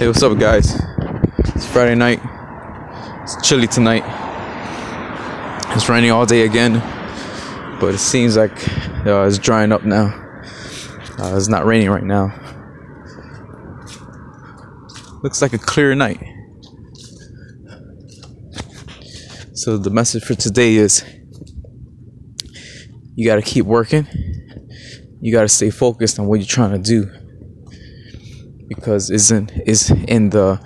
Hey, what's up, guys? It's Friday night. It's chilly tonight. It's raining all day again, but it seems like uh, it's drying up now. Uh, it's not raining right now. Looks like a clear night. So, the message for today is you got to keep working, you got to stay focused on what you're trying to do because isn't is in the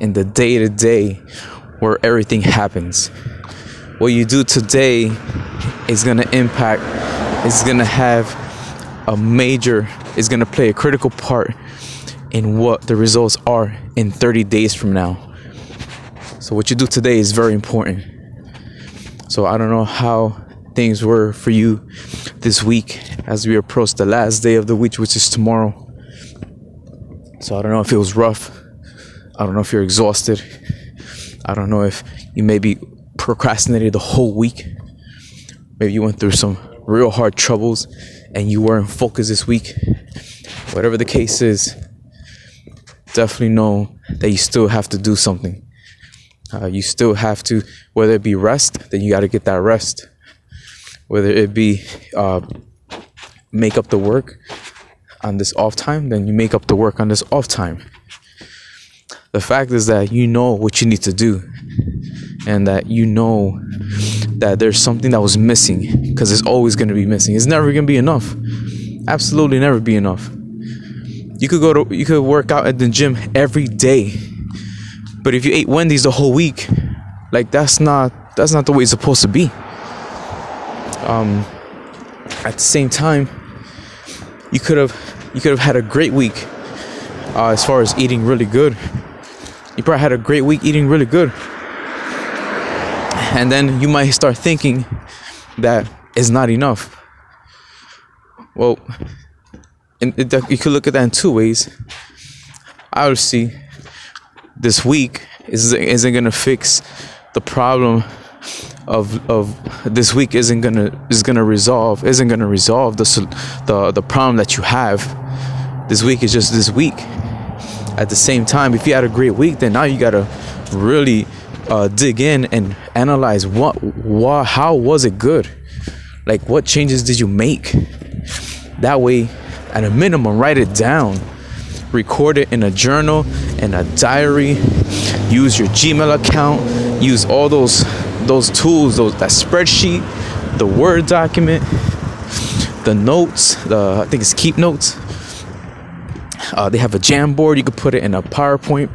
in the day to day where everything happens. What you do today is gonna impact. Is gonna have a major. Is gonna play a critical part in what the results are in 30 days from now. So what you do today is very important. So I don't know how things were for you this week as we approach the last day of the week, which is tomorrow. So I don't know if it was rough. I don't know if you're exhausted. I don't know if you maybe procrastinated the whole week. Maybe you went through some real hard troubles and you weren't focused this week. Whatever the case is, definitely know that you still have to do something. Uh, you still have to, whether it be rest, then you got to get that rest. Whether it be uh, make up the work, on this off time, then you make up the work on this off time. The fact is that you know what you need to do and that you know that there's something that was missing because it's always going to be missing. It's never going to be enough. Absolutely never be enough. You could go to you could work out at the gym every day. But if you ate Wendy's the whole week, like that's not that's not the way it's supposed to be. Um at the same time, you could have you could have had a great week uh, as far as eating really good. You probably had a great week eating really good. And then you might start thinking that it's not enough. Well, and it, you could look at that in two ways. Obviously, this week isn't, isn't gonna fix the problem of of this week isn't gonna is gonna resolve isn't gonna resolve the the the problem that you have this week is just this week. At the same time, if you had a great week, then now you gotta really uh, dig in and analyze what, what, how was it good? Like, what changes did you make? That way, at a minimum, write it down, record it in a journal, in a diary. Use your Gmail account. Use all those those tools, those that spreadsheet, the Word document, the notes. The I think it's Keep Notes uh, they have a Jamboard. You could put it in a PowerPoint,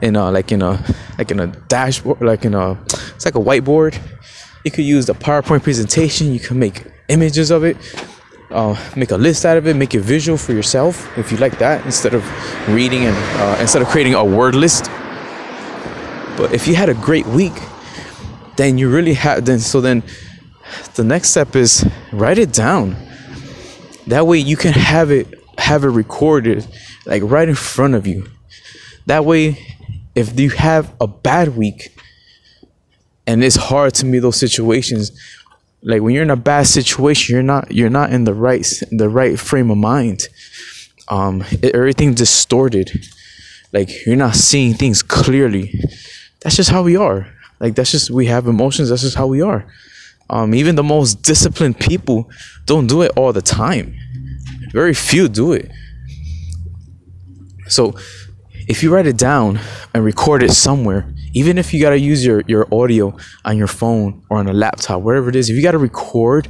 in a, like in a like in a dashboard, like in a it's like a whiteboard. You could use the PowerPoint presentation. You can make images of it, uh, make a list out of it, make it visual for yourself if you like that instead of reading and uh, instead of creating a word list. But if you had a great week, then you really have then so then the next step is write it down. That way you can have it have it recorded like right in front of you. That way, if you have a bad week and it's hard to meet those situations, like when you're in a bad situation, you're not you're not in the right the right frame of mind. Um, everything distorted. Like you're not seeing things clearly. That's just how we are. Like that's just we have emotions. That's just how we are. Um, even the most disciplined people don't do it all the time. Very few do it. So if you write it down and record it somewhere, even if you gotta use your, your audio on your phone or on a laptop, wherever it is, if you gotta record,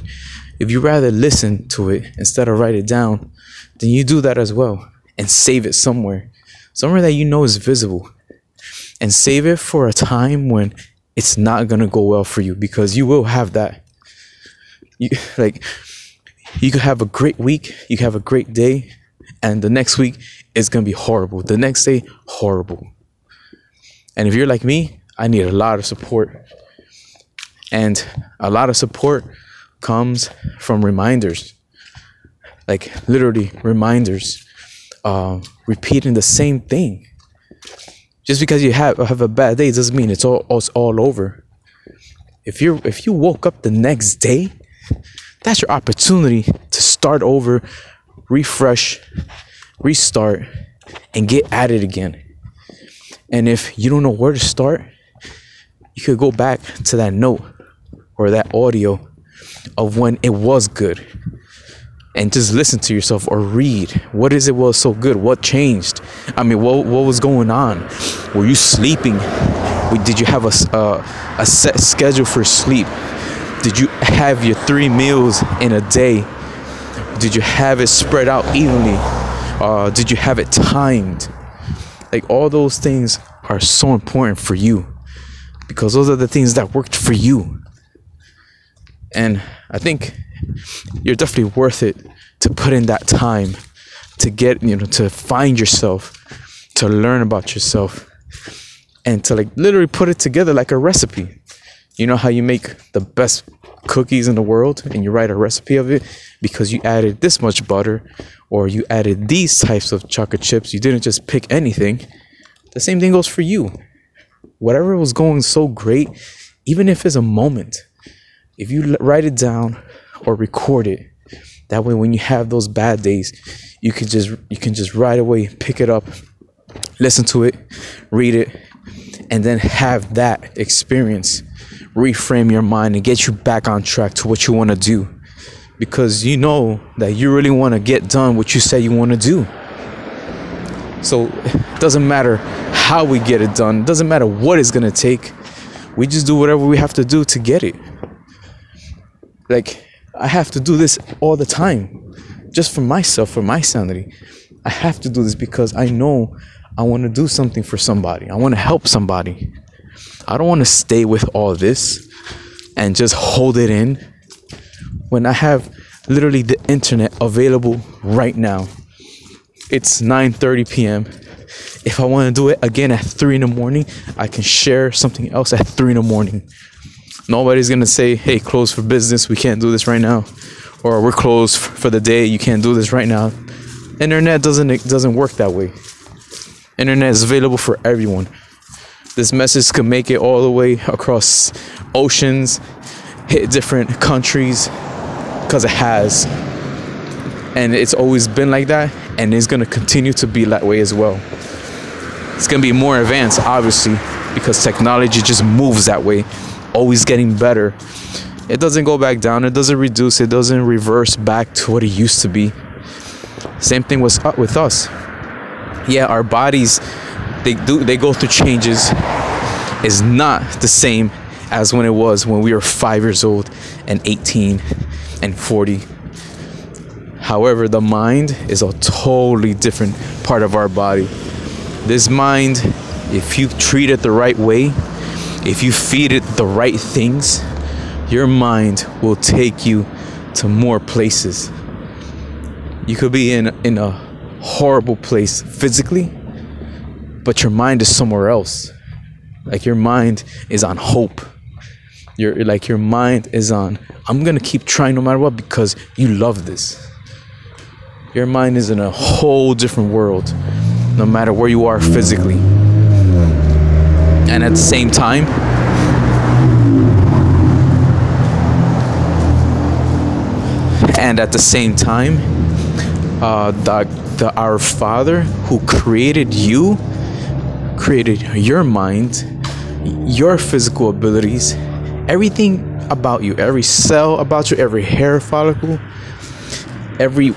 if you rather listen to it instead of write it down, then you do that as well and save it somewhere. Somewhere that you know is visible. And save it for a time when it's not gonna go well for you because you will have that. You like you could have a great week, you have a great day, and the next week is gonna be horrible. The next day, horrible. And if you're like me, I need a lot of support. And a lot of support comes from reminders. Like literally reminders. Uh, repeating the same thing. Just because you have have a bad day doesn't mean it's all it's all over. If you if you woke up the next day, that's your opportunity to start over, refresh, restart, and get at it again. And if you don't know where to start, you could go back to that note or that audio of when it was good and just listen to yourself or read what is it was so good what changed i mean what, what was going on were you sleeping? Did you have a, a, a set schedule for sleep? Did you have your three meals in a day? Did you have it spread out evenly? Uh, did you have it timed? Like all those things are so important for you because those are the things that worked for you. And i think you're definitely worth it to put in that time to get you know to find yourself to learn about yourself and to like literally put it together like a recipe. You know how you make the best cookies in the world and you write a recipe of it? Because you added this much butter or you added these types of chocolate chips. You didn't just pick anything. The same thing goes for you. Whatever was going so great even if it's a moment if you write it down or record it. That way, when you have those bad days, you can just you can just right away pick it up, listen to it, read it, and then have that experience reframe your mind and get you back on track to what you want to do because you know that you really want to get done what you say you want to do. So it doesn't matter how we get it done, it doesn't matter what it's going to take. We just do whatever we have to do to get it. Like I have to do this all the time just for myself, for my sanity. I have to do this because I know I want to do something for somebody. I want to help somebody. I don't want to stay with all this and just hold it in when I have literally the internet available right now. It's 9:30 p.m. If I want to do it again at 3 in the morning, I can share something else at 3 in the morning. Nobody's gonna say, "Hey, close for business. We can't do this right now," or "We're closed for the day. You can't do this right now." Internet doesn't it doesn't work that way. Internet is available for everyone. This message can make it all the way across oceans, hit different countries, because it has. And it's always been like that, and it's gonna continue to be that way as well. It's gonna be more advanced, obviously, because technology just moves that way always getting better. It doesn't go back down, it doesn't reduce, it doesn't reverse back to what it used to be. Same thing was uh, with us. Yeah, our bodies they do they go through changes is not the same as when it was when we were 5 years old and 18 and 40. However, the mind is a totally different part of our body. This mind, if you treat it the right way, if you feed it the right things, your mind will take you to more places. You could be in in a horrible place physically, but your mind is somewhere else. Like your mind is on hope. Your like your mind is on I'm to keep trying no matter what because you love this. Your mind is in a whole different world no matter where you are physically and at the same time and at the same time uh, the, the our father who created you created your mind your physical abilities everything about you every cell about you every hair follicle every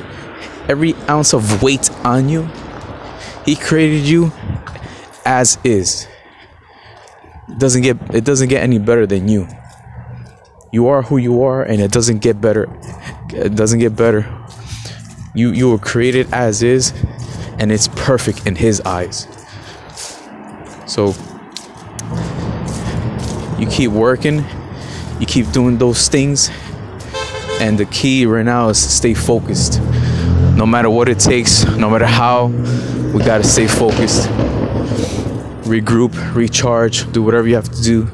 every ounce of weight on you he created you as is it doesn't get it doesn't get any better than you. You are who you are and it doesn't get better. It doesn't get better. You you were created as is and it's perfect in his eyes. So you keep working, you keep doing those things, and the key right now is to stay focused. No matter what it takes, no matter how, we gotta stay focused regroup, recharge, do whatever you have to do,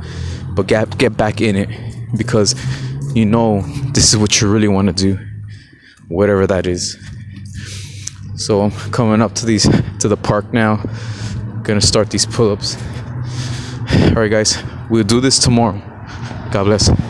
but get get back in it because you know this is what you really want to do, whatever that is. So I'm coming up to these to the park now. Gonna start these pull-ups. All right, guys, we'll do this tomorrow. God bless.